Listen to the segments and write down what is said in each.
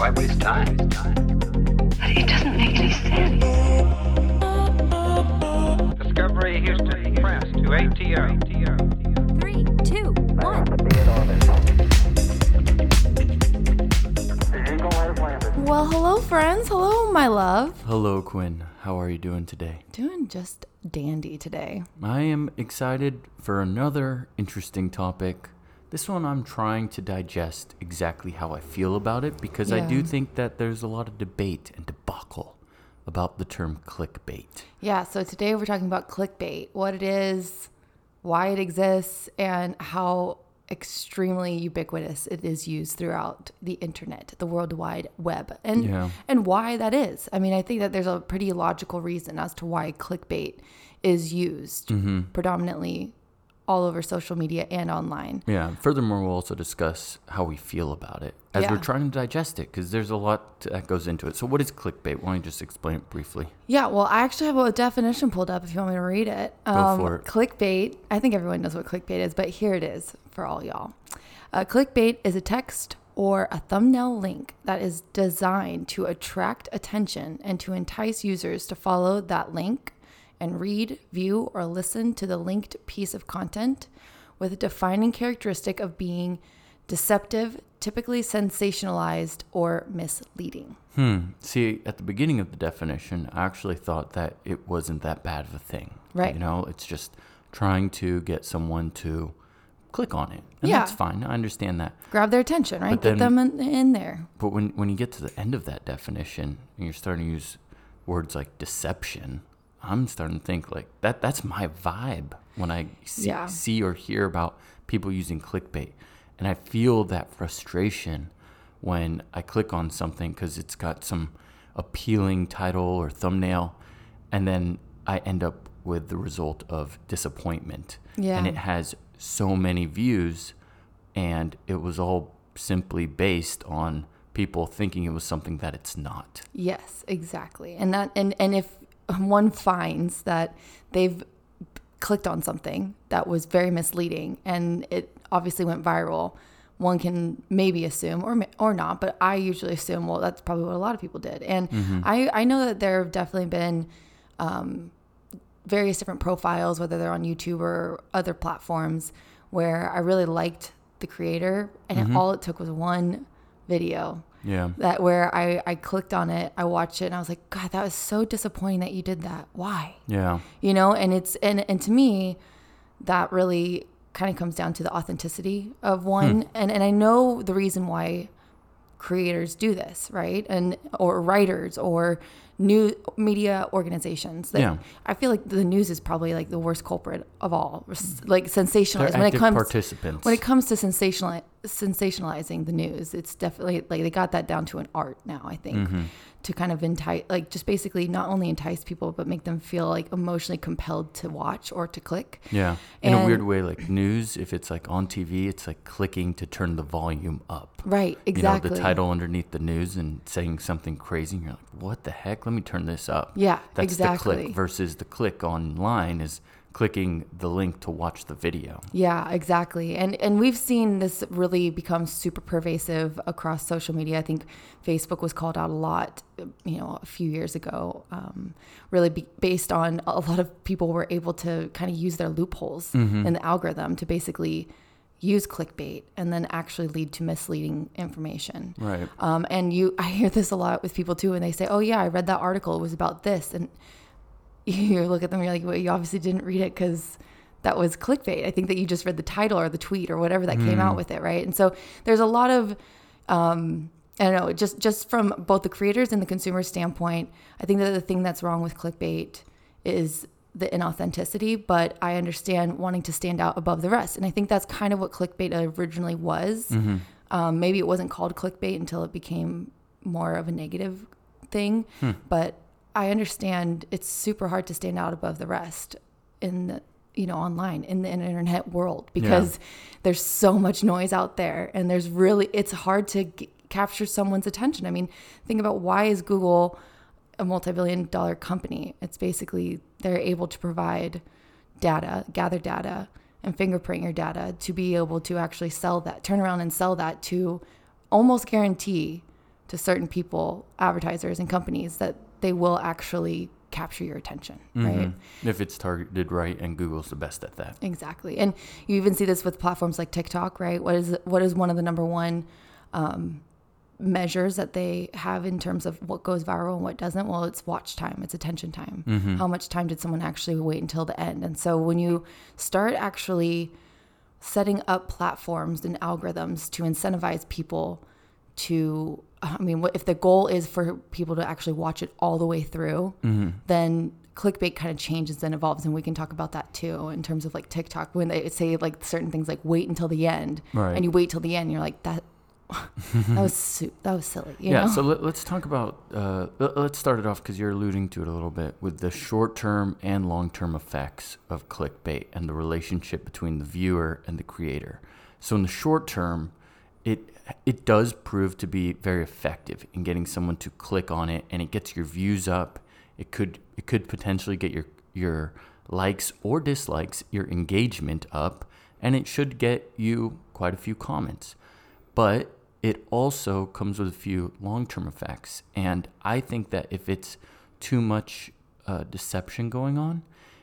theoretically possible. Why waste time? But it doesn't make any sense. Discovery Houston Press to ATO. Three, two, one. Well, hello, friends. Hello, my love. Hello, Quinn. How are you doing today? Doing just dandy today. I am excited for another interesting topic. This one I'm trying to digest exactly how I feel about it because I do think that there's a lot of debate and debacle about the term clickbait. Yeah, so today we're talking about clickbait, what it is, why it exists, and how extremely ubiquitous it is used throughout the internet, the world wide web, and Yeah. and why that is. I mean, I think that there's a pretty logical reason as to why clickbait is used Mm-hmm. predominantly all over social media and online. Yeah. Furthermore, we'll also discuss how we feel about it as we're trying to digest it because there's a lot that goes into it. So, what is clickbait? Why don't you just explain it briefly? Yeah, well, I actually have a definition pulled up if you want me to read it. Um, for it. Clickbait, I think everyone knows what clickbait is, but here it is for all y'all. Uh, clickbait is a text or a thumbnail link that is designed to attract attention and to entice users to follow that link and read, view, or listen to the linked piece of content with a defining characteristic of being deceptive, typically sensationalized, or misleading. Hmm. See, at the beginning of the definition, I actually thought that it wasn't that bad of a thing. Right. You know, it's just trying to get someone to click on it. And Yeah. that's fine. I understand that. Grab their attention, right? But Get them in, in there. But when, when you get to the end of that definition and you're starting to use words like deception, I'm starting to think like that that's my vibe when I see, Yeah. see or hear about people using clickbait. And I feel that frustration when I click on something because it's got some appealing title or thumbnail. And then I end up with the result of disappointment. Yeah. And it has so many views and it was all simply based on people thinking it was something that it's not. Yes, exactly. And that and and if Um, one finds that they've clicked on something that was very misleading and it obviously went viral, one can maybe assume or or not, but I usually assume well that's probably what a lot of people did. And mm-hmm. I I know that there have definitely been um, various different profiles, whether they're on YouTube or other platforms, where I really liked the creator, and it, mm-hmm. all it took was one video Yeah. that where I, I clicked on it, I watched it, and I was like, God, that was so disappointing that you did that. Why? Yeah. You know, and it's and and to me, that really kind of comes down to the authenticity of hmm. one, and and I know the reason why creators do this, right? And or writers or new media organizations. That Yeah. I feel like the news is probably like the worst culprit of all, mm. like sensationalized when it comes participants. when it comes to sensational sensationalizing the news. It's definitely like they got that down to an art now. I think Mm-hmm. to kind of entice, like just basically not only entice people but make them feel like emotionally compelled to watch or to click. yeah. In a weird way, like news, if it's like on TV, it's like clicking to turn the volume up. Right. Exactly. You know, the title underneath the news and saying something crazy, and you're like, what the heck? Let me turn this up. Yeah, That's the exactly. click versus the click online is clicking the link to watch the video. Yeah, exactly. And and we've seen this really become super pervasive across social media. I think Facebook was called out a lot, you know, a few years ago. Um, really be, based on a lot of people were able to kind of use their loopholes in the algorithm to basically use clickbait and then actually lead to misleading information. Right. Um, and you, I hear this a lot with people too, and they say, "Oh yeah, I read that article. It was about this," and you look at them, you're like, "Well, you obviously didn't read it because that was clickbait. I think that you just read the title or the tweet or whatever that came out with it, right?" And so there's a lot of, um, I don't know, just just from both the creators and the consumer standpoint, I think that the thing that's wrong with clickbait is the inauthenticity, but I understand wanting to stand out above the rest. And I think that's kind of what clickbait originally was. Um, maybe it wasn't called clickbait until it became more of a negative thing. But I understand it's super hard to stand out above the rest in the you know online in the internet world because there's so much noise out there and there's really it's hard to g- capture someone's attention. I mean, think about why is Google a multi-billion dollar company? It's basically they're able to provide data, gather data and fingerprint your data to be able to actually sell that, turn around and sell that to almost guarantee to certain people, advertisers and companies that they will actually capture your attention, right? Mhm. If it's targeted right, and Google's the best at that. Exactly. And you even see this with platforms like TikTok, right? What is what is one of the number one um, measures that they have in terms of what goes viral and what doesn't? Well, it's watch time, it's attention time. How much time did someone actually wait until the end? And so when you start actually setting up platforms and algorithms to incentivize people to I mean, if the goal is for people to actually watch it all the way through, then clickbait kind of changes and evolves, and we can talk about that too in terms of like TikTok when they say like certain things like wait until the end, Right. and you wait till the end, you're like that. that was su- that was silly. You yeah, know? so let, let's talk about. Uh, let- let's start it off because you're alluding to it a little bit with the short-term and long-term effects of clickbait and the relationship between the viewer and the creator. So in the short term, it it does prove to be very effective in getting someone to click on it, and it gets your views up. It could it could potentially get your your likes or dislikes, your engagement up, and it should get you quite a few comments. But it also comes with a few long-term effects and i think that if it's too much uh, deception going on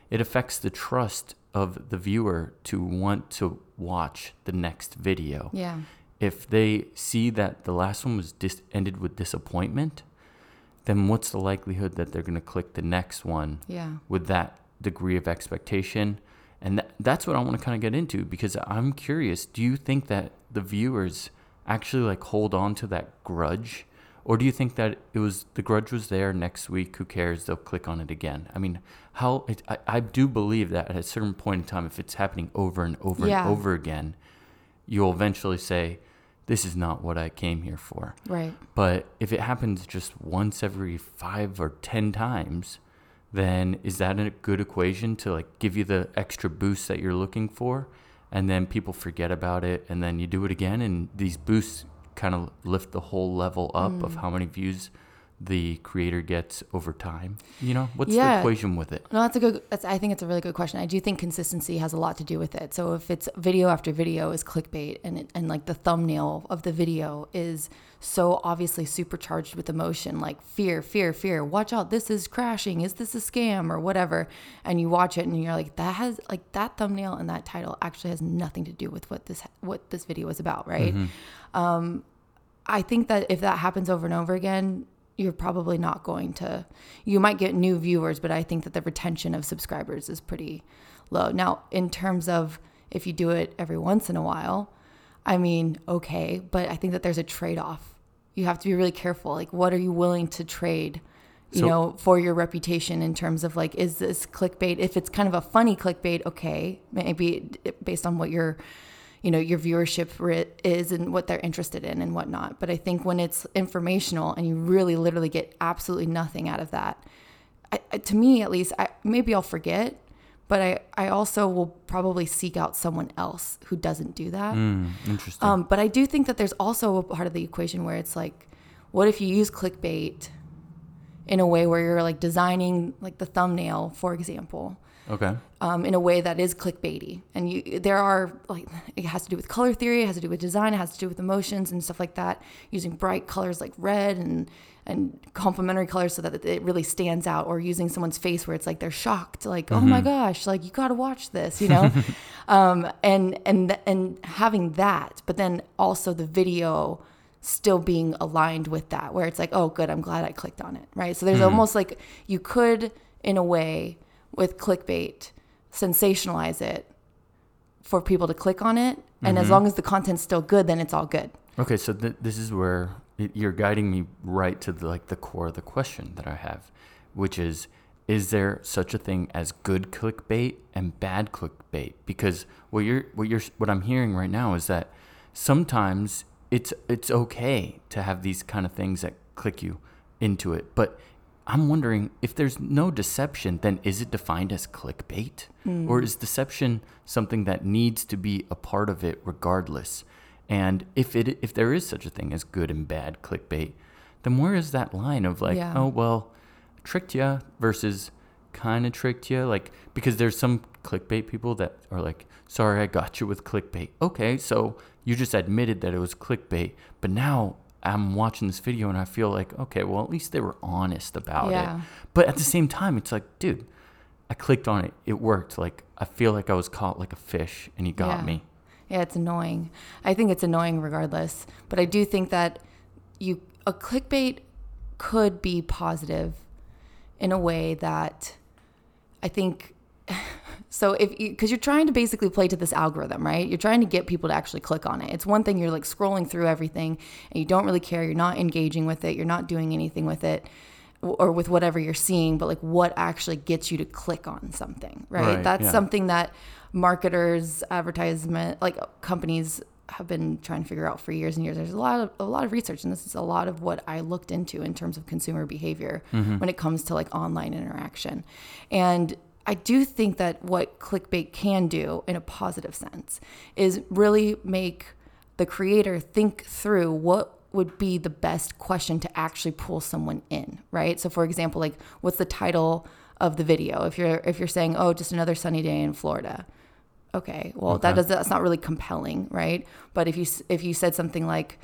it affects the trust of the viewer to want to watch the next video. Yeah, if they see that the last one was dis- ended with disappointment then what's the likelihood that they're going to click the next one yeah, with that degree of expectation. And that, that's what I want to kind of get into because I'm curious do you think that the viewers actually like hold on to that grudge? Or do you think that it was the grudge was there next week? Who cares? They'll click on it again. I mean, how it, I, I do believe that at a certain point in time, if it's happening over and over Yeah. and over again, you'll eventually say, This is not what I came here for. right. But if it happens just once every five or ten times, then is that a good equation to like give you the extra boost that you're looking for? And then people forget about it, and then you do it again, and these boosts kind of lift the whole level up of mm. how many views the creator gets over time. You know, what's the equation with it? No, that's a good. That's, I think it's a really good question. I do think consistency has a lot to do with it. So if it's video after video is clickbait, and it, and like the thumbnail of the video is so obviously supercharged with emotion, like fear, fear, fear. Watch out! This is crashing. Is this a scam or whatever? And you watch it, and you're like, that has like that thumbnail and that title actually has nothing to do with what this what this video is about, right? Um, I think that if that happens over and over again, you're probably not going to. You might get new viewers, but I think that the retention of subscribers is pretty low. Now, in terms of if you do it every once in a while, I mean, okay, but I think that there's a trade off. You have to be really careful. Like, what are you willing to trade? You So- know, for your reputation in terms of like, is this clickbait? If it's kind of a funny clickbait, okay, maybe based on what your you know your viewership is and what they're interested in and whatnot but i think when it's informational and you really literally get absolutely nothing out of that I, to me at least I, maybe i'll forget but I, I also will probably seek out someone else who doesn't do that Mm, interesting. um, but I do think that there's also a part of the equation where it's like, what if you use clickbait in a way where you're like designing like the thumbnail, for example, okay. um, in a way that is clickbaity. And you, there are like, it has to do with color theory, it has to do with design, it has to do with emotions and stuff like that. Using bright colors like red and and complementary colors so that it really stands out, or using someone's face where it's like they're shocked, like, oh my gosh, like you got to watch this, you know, um, and and and having that, but then also the video still being aligned with that, where it's like, oh, good, I'm glad I clicked on it, right? So there's almost like you could, in a way, with clickbait, sensationalize it for people to click on it, and as mm-hmm. long as the content's still good, then it's all good. Okay, so th- this is where it, you're guiding me right to the, like the core of the question that I have, which is: Is there such a thing as good clickbait and bad clickbait? Because what you're what you're what I'm hearing right now is that sometimes it's it's okay to have these kind of things that click you into it, but I'm wondering if there's no deception, then is it defined as clickbait? Hmm. Or is deception something that needs to be a part of it regardless? And if it if there is such a thing as good and bad clickbait, then where is that line of like, Yeah. oh well, tricked you versus kind of tricked you? Like because there's some clickbait people that are like sorry, I got you with clickbait. Okay, so you just admitted that it was clickbait, but now I'm watching this video and I feel like, okay, well, at least they were honest about Yeah. it. But at the same time, it's like, dude, I clicked on it. It worked. Like, I feel like I was caught like a fish and he got Yeah. me. Yeah, it's annoying. I think it's annoying regardless. But I do think that you a clickbait could be positive in a way that I think so if you because you're trying to basically play to this algorithm, right? You're trying to get people to actually click on it. It's one thing you're like scrolling through everything and you don't really care, you're not engaging with it, you're not doing anything with it or with whatever you're seeing, but like what actually gets you to click on something, right? Right, That's yeah. something that marketers, advertisement, like companies have been trying to figure out for years and years. There's a lot of a lot of research, and this is a lot of what I looked into in terms of consumer behavior mm-hmm. when it comes to like online interaction. And I do think that what clickbait can do in a positive sense is really make the creator think through what would be the best question to actually pull someone in, right? So for example, like what's the title of the video? If you're if you're saying, "Oh, just another sunny day in Florida." Okay, well that does that's not really compelling, right? But if you if you said something like,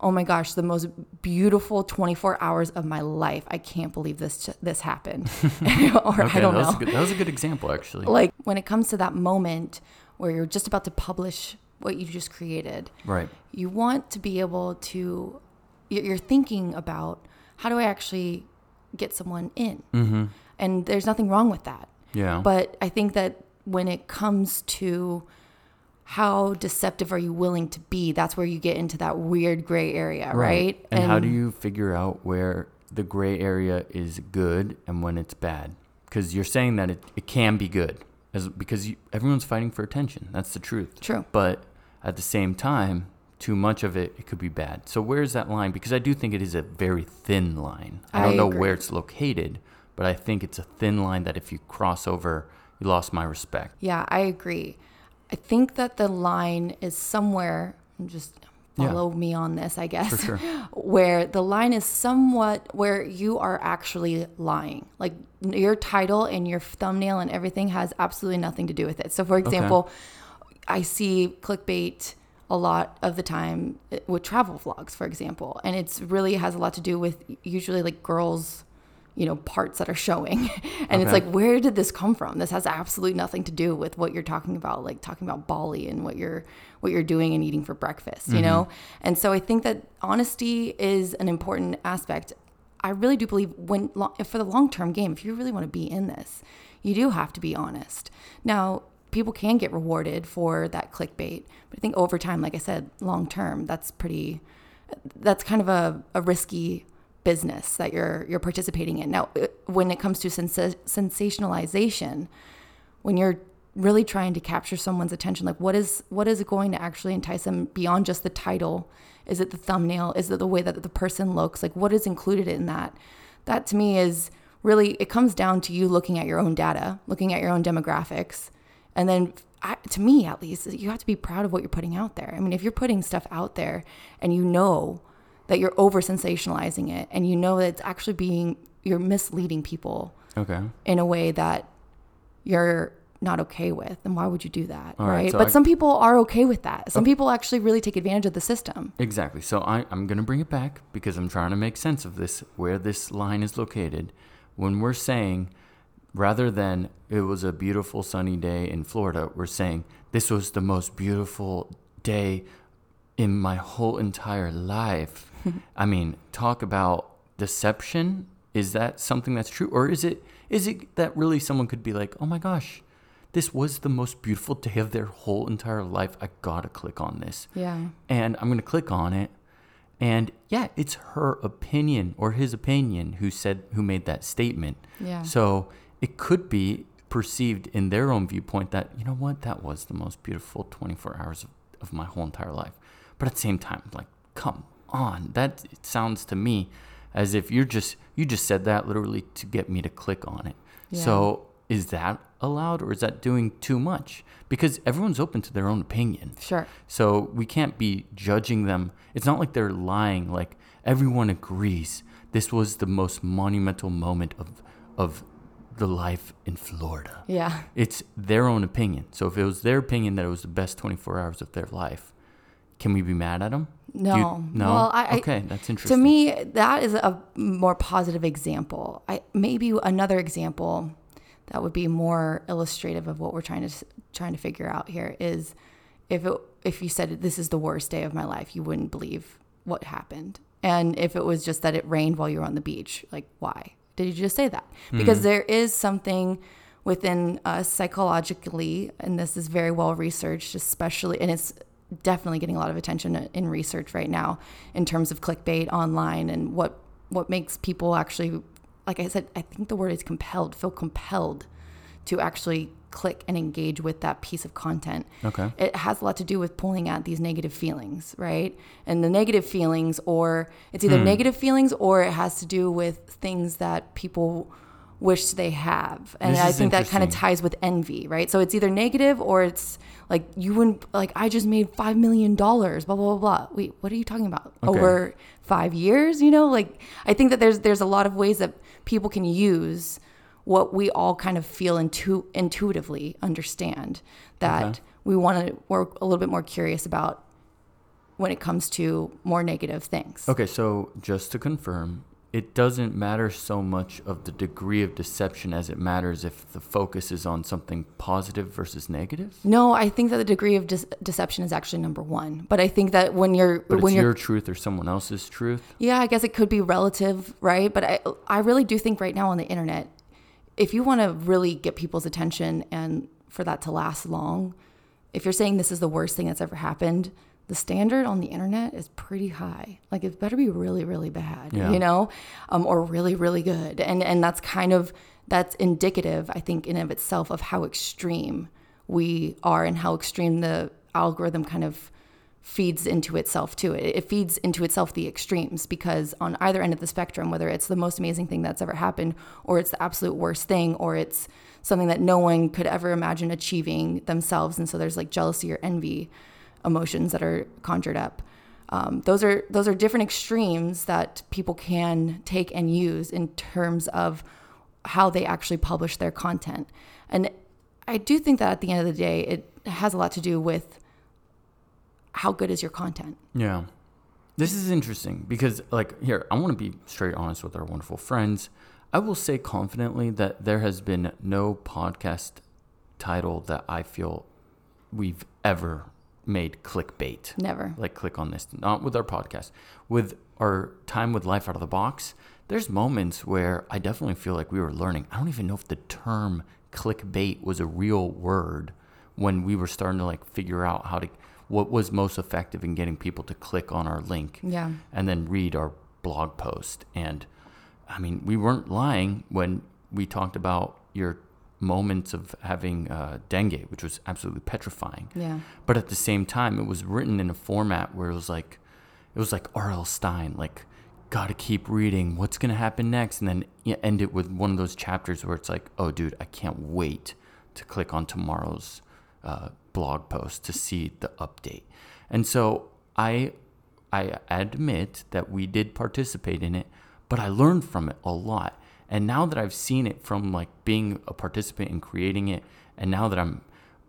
"Oh my gosh, the most beautiful 24 hours of my life. I can't believe this this happened." or Okay, I don't that was know a good, that was a good example, actually. like when it comes to that moment where you're just about to publish what you just created right. you want to be able to you're you're thinking about how do i actually get someone in mm-hmm. and there's nothing wrong with that Yeah. but i think that when it comes to how deceptive are you willing to be that's where you get into that weird gray area right, And, how do you figure out where the gray area is good and when it's bad? Because you're saying that it, it can be good, as because you, everyone's fighting for attention. That's the truth. True. But at the same time, too much of it, it could be bad. So where's that line? Because I do think it is a very thin line. I I don't know agree. where it's located, but I think it's a thin line that if you cross over, you lost my respect. Yeah, I agree. I think that the line is somewhere, just Yeah. follow me on this, I guess, sure. where the line is somewhat where you are actually lying. Like your title and your thumbnail and everything has absolutely nothing to do with it. So, for example, I see clickbait a lot of the time eh, with travel vlogs, for example, and it's really has a lot to do with usually like girls, you know, parts that are showing, and it's like, where did this come from? This has absolutely nothing to do with what you're talking about, like talking about Bali and what you're what you're doing and eating for breakfast, you mm-hmm. know. And so I think that honesty is an important aspect. I really do believe when for the long term game, if you really want to be in this, you do have to be honest. Now, people can get rewarded for that clickbait, but I think over time, like I said, long term, that's pretty. That's kind of a, a risky business that you're you're participating in. Now, uh, when it comes to sensa- sensationalization, when you're really trying to capture someone's attention like what is what is going to actually entice them beyond just the title? Is it the thumbnail? Is it the way that the person looks? Like what is included in that? That to me is really it comes down to you looking at your own data looking at your own demographics. And then I, to me at least you have to be proud of what you're putting out there. I mean if you're putting stuff out there and you know that you're over sensationalizing it and you know that it's actually being you're misleading people Okay. in a way that you're not okay with, then why would you do that? All right, right. so but I- some people are okay with that. Some people actually really take advantage of the system. Exactly. So I, I'm going to bring it back because I'm trying to make sense of this, where this line is located. When we're saying, rather than it was a beautiful sunny day in Florida, we're saying this was the most beautiful day in my whole entire life. I mean, talk about deception. Is that something that's true? Or is it is it that really someone could be like, oh my gosh, this was the most beautiful day of their whole entire life. I gotta click on this Yeah. and I'm going to click on it. And yeah, it's her opinion or his opinion who said who made that statement. Yeah. So it could be perceived in their own viewpoint that you know what that was the most beautiful 24 hours of, of my whole entire life. But at the same time, like come on, that sounds to me as if you're just you just said that literally to get me to click on it. Yeah. So is that allowed or is that doing too much? Because everyone's open to their own opinion. Sure. So we can't be judging them. It's not like they're lying. Like everyone agrees this was the most monumental moment of of the life in Florida. Yeah. It's their own opinion. So if it was their opinion that it was the best 24 hours of their life, can we be mad at them? No. no. Well, I, I- okay, that's interesting. To me, that is a more positive example. I maybe another example that would be more illustrative of what we're trying to trying to figure out here is if it, if you said this is the worst day of my life, you wouldn't believe what happened. And if it was just that it rained while you were on the beach, like why did you just say that? Hmm. Because there is something within us psychologically, and this is very well researched, especially, and it's definitely getting a lot of attention in research right now in terms of clickbait online and what what makes people actually, like I said, I think the word is compelled, feel compelled to actually click and engage with that piece of content. Okay. It has a lot to do with pulling at these negative feelings, right? And the negative feelings, or it's Hmm. either negative feelings or it has to do with things that people wish they have. And This I think that kind of ties with envy, right? So it's either negative or it's like you wouldn't like I just made five million dollars, blah blah blah blah. Wait, what are you talking about? Okay. Over five years, you know? Like I think that there's there's a lot of ways that people can use what we all kind of feel intu- intuitively understand that Okay. we want to we're a little bit more curious about when it comes to more negative things. Okay, so just to confirm, it doesn't matter so much of the degree of deception as it matters if the focus is on something positive versus negative. No, I think that the degree of dis- deception is actually number one. But I think that when you're But when it's you're your truth or someone else's truth. Yeah, I guess it could be relative, right? But I I really do think right now on the internet, if you want to really get people's attention and for that to last long, if you're saying this is the worst thing that's ever happened, the standard on the internet is pretty high. Like it better be really, really bad, Yeah. you know, um, or really, really good. And and that's kind of that's indicative, I think, in and of itself of how extreme we are and how extreme the algorithm kind of feeds into itself too. It, it feeds into itself the extremes because on either end of the spectrum, whether it's the most amazing thing that's ever happened, or it's the absolute worst thing, or it's something that no one could ever imagine achieving themselves, and so there's like jealousy or envy emotions that are conjured up. Um, those are those are different extremes that people can take and use in terms of how they actually publish their content. And I do think that at the end of the day, it has a lot to do with how good is your content. Yeah. This is interesting because, like, here, I want to be straight honest with our wonderful friends. I will say confidently that there has been no podcast title that I feel we've ever made clickbait. Never. Like, click on this. Not with our podcast. With our time with Life Out of the Box, there's moments where I definitely feel like we were learning. I don't even know if the term clickbait was a real word when we were starting to like figure out how to what was most effective in getting people to click on our link Yeah. and then read our blog post. And I mean, we weren't lying when we talked about your moments of having uh, dengue, which was absolutely petrifying. Yeah. But at the same time, it was written in a format where it was like, it was like R.L. Stine, like, gotta keep reading. What's gonna happen next? And then you end it with one of those chapters where it's like, oh, dude, I can't wait to click on tomorrow's uh, blog post to see the update. And so I, I admit that we did participate in it, but I learned from it a lot. And now that I've seen it from like being a participant in creating it, and now that I'm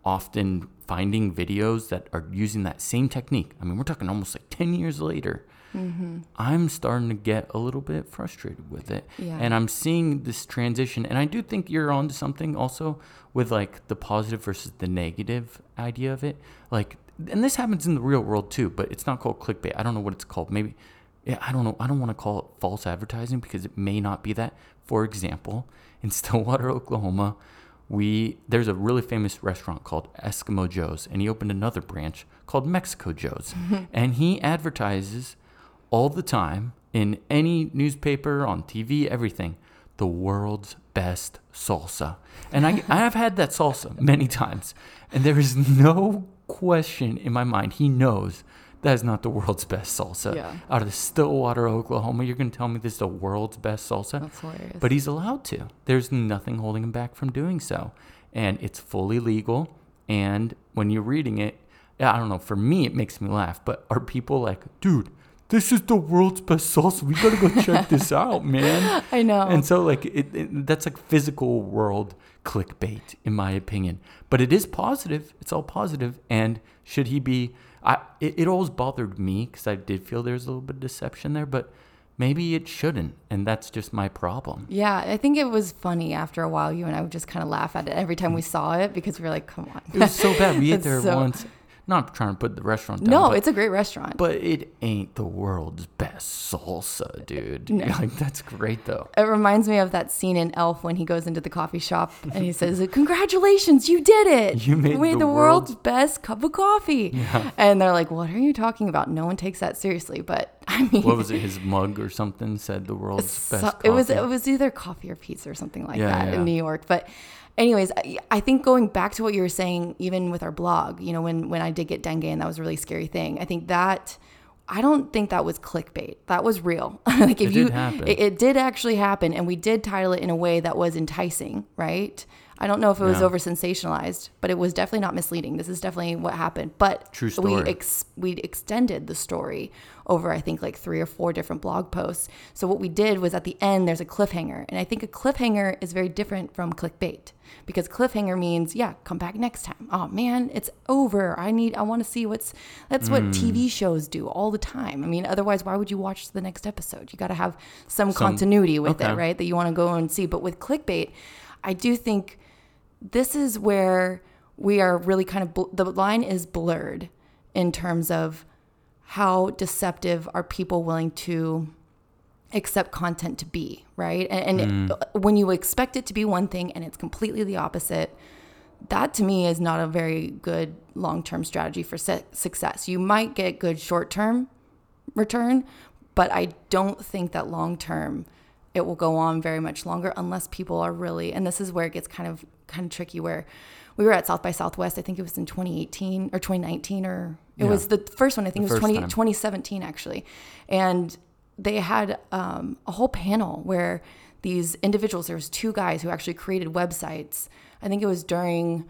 often finding videos that are using that same technique. I mean, we're talking almost like 10 years later. Mm-hmm. I'm starting to get a little bit frustrated with it. Yeah. And I'm seeing this transition. And I do think you're onto something also with like the positive versus the negative idea of it. Like, and this happens in the real world too, but it's not called clickbait. I don't know what it's called. Maybe, yeah, I don't know. I don't want to call it false advertising because it may not be that. For example, in Stillwater, Oklahoma, we there's a really famous restaurant called Eskimo Joe's, and he opened another branch called Mexico Joe's, and he advertises all the time in any newspaper, on TV, everything, the world's best salsa. And I I have had that salsa many times, and there is no question in my mind. He knows that is not the world's best salsa. Yeah. Out of Stillwater, Oklahoma, you're going to tell me this is the world's best salsa? That's hilarious. But he's allowed to. There's nothing holding him back from doing so. And it's fully legal. And when you're reading it, I don't know, for me, it makes me laugh. But are people like, dude, this is the world's best salsa. We gotta go check this out, man. I know. And so, like, it, it, that's like physical world clickbait, in my opinion. But it is positive. It's all positive. And should he be? I it, it always bothered me because I did feel there's a little bit of deception there, but maybe it shouldn't, and that's just my problem. Yeah, I think it was funny after a while. You and I would just kind of laugh at it every time we saw it because we were like, "Come on." It was so bad. We ate there so- once. Not trying to put the restaurant down. No, but, it's a great restaurant. but it ain't the world's salsa, dude. Like that's great though. it reminds me of that scene in Elf when he goes into the coffee shop and he says, "Congratulations, you did it! You made the the world's world's- best cup of coffee." And they're like, "What are you talking about? No one takes that seriously." But I mean, What was it? His mug or something said the world's so- best. it was it was either coffee or pizza or something like Yeah, that yeah. in New York. But anyways, I, I think going back to what you were saying, even with our blog, you know, when when I did get dengue and that was a really scary thing, I think that. I don't think that was clickbait. That was real. like if It you, did happen. It, it did actually happen, and we did title it in a way that was enticing, right? I don't know if it was over sensationalized, but it was definitely not misleading. This is definitely what happened. But True we story. ex- we extended the story over I think like three or four different blog posts. So what we did was at the end there's a cliffhanger, and I think a cliffhanger is very different from clickbait because cliffhanger means yeah, come back next time. Oh man, it's over. I need I want to see what's that's what Hmm. TV shows do all the time. I mean, otherwise why would you watch the next episode? You got to have some, Some- continuity with okay. it, right? That you want to go and see. But with clickbait, I do think this is where we are really kind of bl- the line is blurred in terms of how deceptive are people willing to accept content to be right? And, and it- mm. uh, when you expect it to be one thing and it's completely the opposite that to me is not a very good long-term strategy for su- success. You might get good short-term return but i don't think that long-term it will go on very much longer unless people are really and this is where it gets kind of kind of tricky where we were at south by southwest i think it was in 2018 or 2019 or it Yeah. was the first one i think The it was first 20, 2017 actually and they had um, a whole panel where these individuals there was two guys who actually created websites i think it was during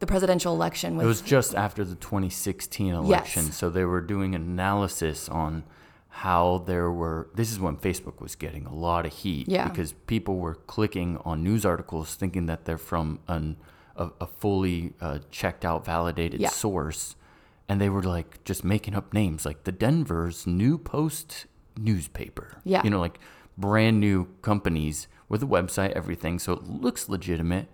the presidential election with It was just after the 2016 election, Yes. so they were doing analysis on how there were. This is when Facebook was getting a lot of heat Yeah. because people were clicking on news articles thinking that they're from an a, a fully uh, checked out, validated Yeah. source, and they were like just making up names like the Denver's New Post newspaper. Yeah. you know, like brand new companies with a website, everything, so it looks legitimate.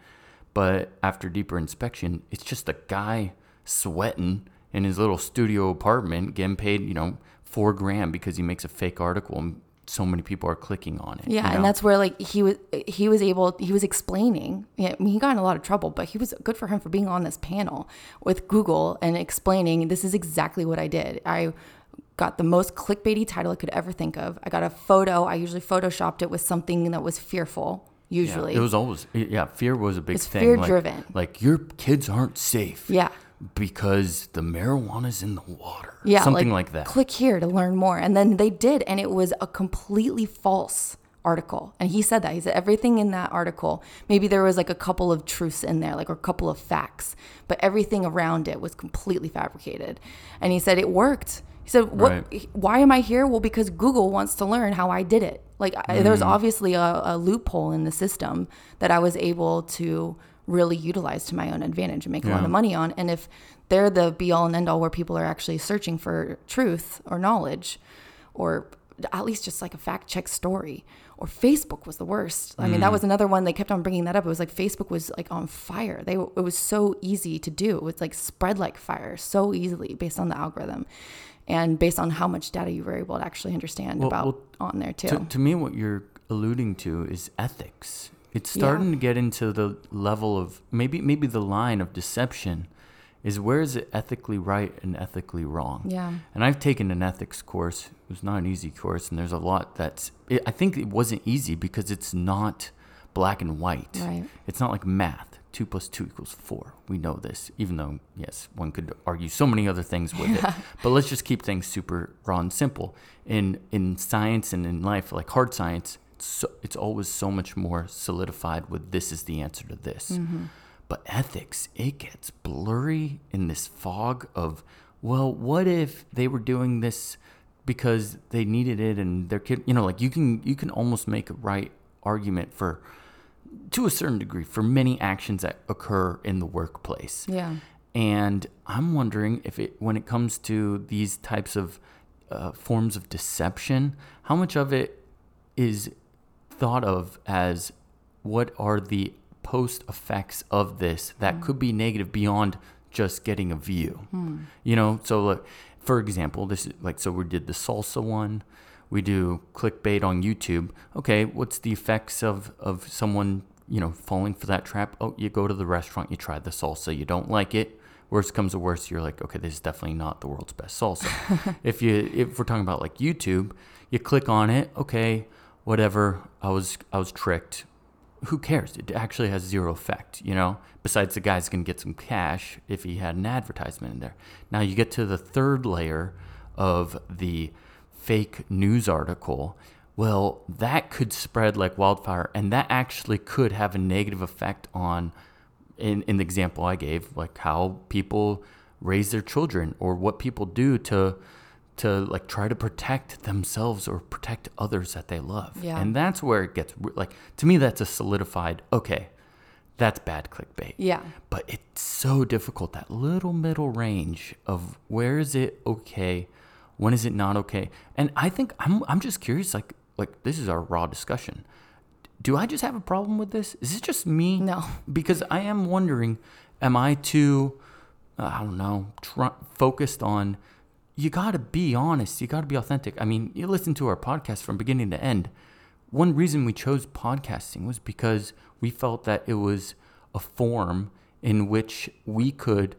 But after deeper inspection, it's just a guy sweating in his little studio apartment, getting paid, you know, four grand because he makes a fake article and so many people are clicking on it. Yeah, you know? and that's where like he was he was able he was explaining. Yeah, I mean, he got in a lot of trouble, but he was good for him for being on this panel with Google and explaining this is exactly what I did. I got the most clickbaity title I could ever think of. I got a photo. I usually photoshopped it with something that was fearful. Yeah, Usually, it was always yeah. Fear was a big It's thing. like- fear-driven. Like, your kids aren't safe. Yeah. Because the marijuana's in the water. yeah, Something like, that. Click here to learn more, and then they did, and it was a completely false article. And he said that he said everything in that article. Maybe there was like a couple of truths in there, like a couple of facts, but everything around it was completely fabricated. And he said it worked. He said, "What? Right. Why am I here? Well, because Google wants to learn how I did it. Like I, there's Mm. obviously a, a loophole in the system that I was able to really utilize to my own advantage and make a lot of money on. And if they're the be all and end all where people are actually searching for truth or knowledge, or at least just like a fact check story. Or Facebook was the worst. I mean, that mm. was another one. They kept on bringing that up. It was like Facebook was like on fire. They it was so easy to do. It was like spread like fire so easily based on the algorithm, and based on how much data you were able to actually understand Well- about well, on there too. To, to me, what you're alluding to is ethics. It's starting to get into the level of maybe maybe the line of deception is where is it ethically right and ethically wrong. Yeah. And I've taken an ethics course. It was not an easy course, and there's a lot that's. It, I think it wasn't easy because it's not black and white. Right. It's not like math. Two plus two equals four. We know this, even though yes, one could argue so many other things with it. But let's just keep things super raw and simple. In in science and in life, like hard science, so, it's always so much more solidified with this is the answer to this. But ethics, it gets blurry in this fog of, well, what if they were doing this because they needed it and their kid, you know, like you can you can almost make a right argument for to a certain degree for many actions that occur in the workplace. Yeah. And I'm wondering if it, when it comes to these types of uh, forms of deception, how much of it is thought of as what are the post effects of this that hmm. could be negative beyond just getting a view? Hmm. You know, so like, for example, this is like, so we did the salsa one. We do clickbait on YouTube. Okay, what's the effects of, of someone, you know, falling for that trap? Oh, you go to the restaurant, you try the salsa, you don't like it. Worst comes to worst, you're like, okay, this is definitely not the world's best salsa. if you if we're talking about like YouTube, you click on it, okay, whatever. I was I was tricked. Who cares? It actually has zero effect, you know. Besides, the guy's gonna get some cash if he had an advertisement in there. Now you get to the third layer of the fake news article. Well, that could spread like wildfire, and that actually could have a negative effect on in, in the example I gave, like how people raise their children or what people do to to like try to protect themselves or protect others that they love. Yeah. And that's where it gets like to me that's a solidified okay. That's bad clickbait. Yeah. But it's so difficult that little middle range of where is it okay, when is it not okay? And I think I'm I'm just curious like like this is our raw discussion do I just have a problem with this? Is it just me? No. Because I am wondering, am I too, I don't know, tr- focused on, you got to be honest, you got to be authentic. I mean, you listen to our podcast from beginning to end. One reason we chose podcasting was because we felt that it was a form in which we could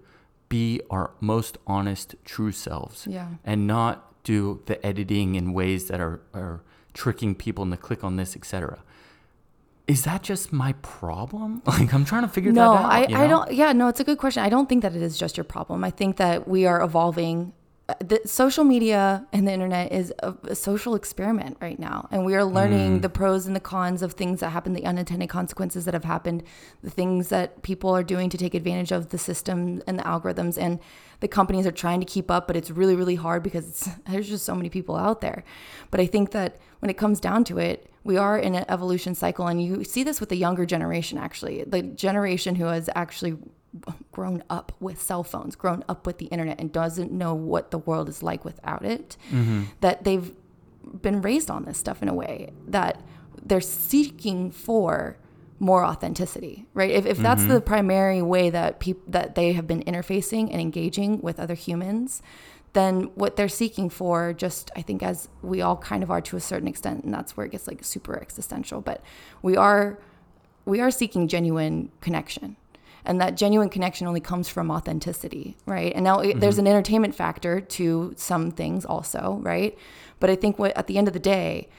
be our most honest, true selves Yeah. and not do the editing in ways that are, are tricking people into click on this, etc. Is that just my problem? Like I'm trying to figure no, that out. No, I, you I don't. Yeah, no, it's a good question. I don't think that it is just your problem. I think that we are evolving. The social media and the internet is a, a social experiment right now, and we are learning mm. the pros and the cons of things that happen, the unintended consequences that have happened, the things that people are doing to take advantage of the system and the algorithms, and the companies are trying to keep up, but it's really, really hard because it's, there's just so many people out there. But I think that when it comes down to it, we are in an evolution cycle, and you see this with the younger generation. Actually, the generation who has actually grown up with cell phones, grown up with the internet, and doesn't know what the world is like without it. Mm-hmm. That they've been raised on this stuff in a way that they're seeking for more authenticity, right? If, if that's the mm-hmm. primary way that people that they have been interfacing and engaging with other humans, then what they're seeking for, just I think as we all kind of are to a certain extent, and that's where it gets like super existential. But we are we are seeking genuine connection. And that genuine connection only comes from authenticity, right? And now it, mm-hmm. there's an entertainment factor to some things also, right? But I think what at the end of the day,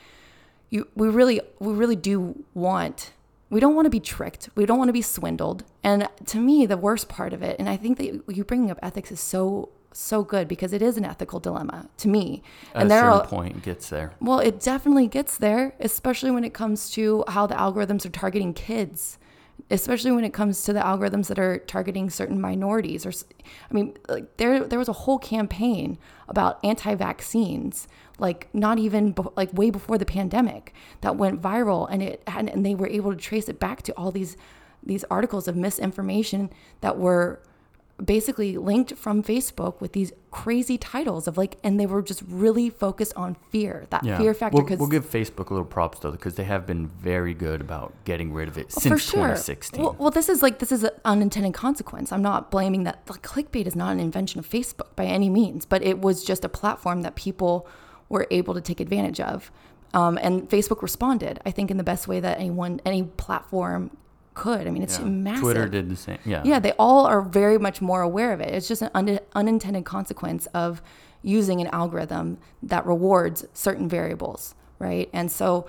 you we really we really do want we don't want to be tricked. We don't want to be swindled. And to me, the worst part of it, and I think that you bringing up ethics is so so good because it is an ethical dilemma to me. At and a there certain are point, gets there. well, it definitely gets there, especially when it comes to how the algorithms are targeting kids, especially when it comes to the algorithms that are targeting certain minorities. Or, i mean, like there there was a whole campaign about anti-vaccines, like not even be- like way before the pandemic, that went viral, and it and they were able to trace it back to all these these articles of misinformation that were basically linked from Facebook with these crazy titles of like, and they were just really focused on fear, that Yeah. fear factor. We'll, Because we'll give Facebook a little props though, because they have been very good about getting rid of it for since sure. 2016. Well, well, this is like this is an unintended consequence. I'm not blaming that. Like, clickbait is not an invention of Facebook by any means, but it was just a platform that people were able to take advantage of. Um, and Facebook responded, I think, in the best way that anyone, any platform could. I mean, it's Yeah. massive. Twitter did the same. Yeah. Yeah, they all are very much more aware of it. It's just an un- unintended consequence of using an algorithm that rewards certain variables, right? And so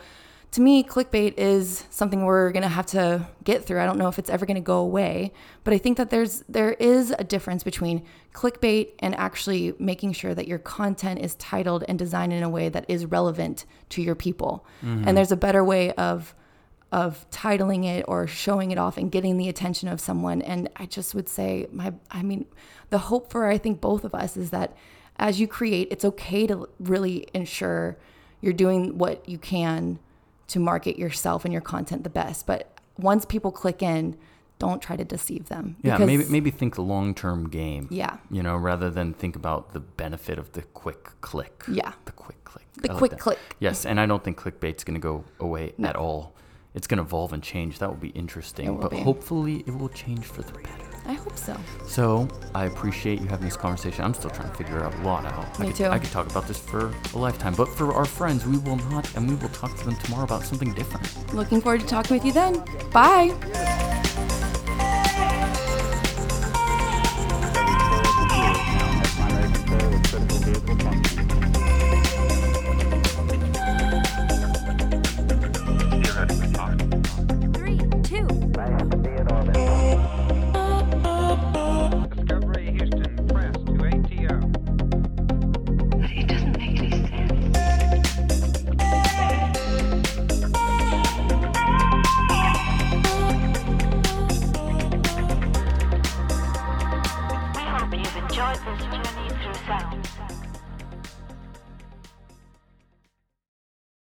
to me, clickbait is something we're going to have to get through. I don't know if it's ever going to go away, but I think that there's there is a difference between clickbait and actually making sure that your content is titled and designed in a way that is relevant to your people. Mm-hmm. And there's a better way of of titling it or showing it off and getting the attention of someone. And I just would say, my, I mean, the hope for I think both of us is that as you create, it's okay to really ensure you're doing what you can to market yourself and your content the best. But once people click in, don't try to deceive them. Yeah, maybe maybe think the long term game. Yeah. You know, rather than think about the benefit of the quick click. Yeah. The quick click. The I quick that. click. Yes, and I don't think clickbait's going to go away at all. It's going to evolve and change. That will be interesting. It will but be. hopefully it will change for the better. I hope so. So I appreciate you having this conversation. I'm still trying to figure out a lot out. I Me could, too. I could talk about this for a lifetime. But for our friends, we will not, and we will talk to them tomorrow about something different. Looking forward to talking with you then. Bye.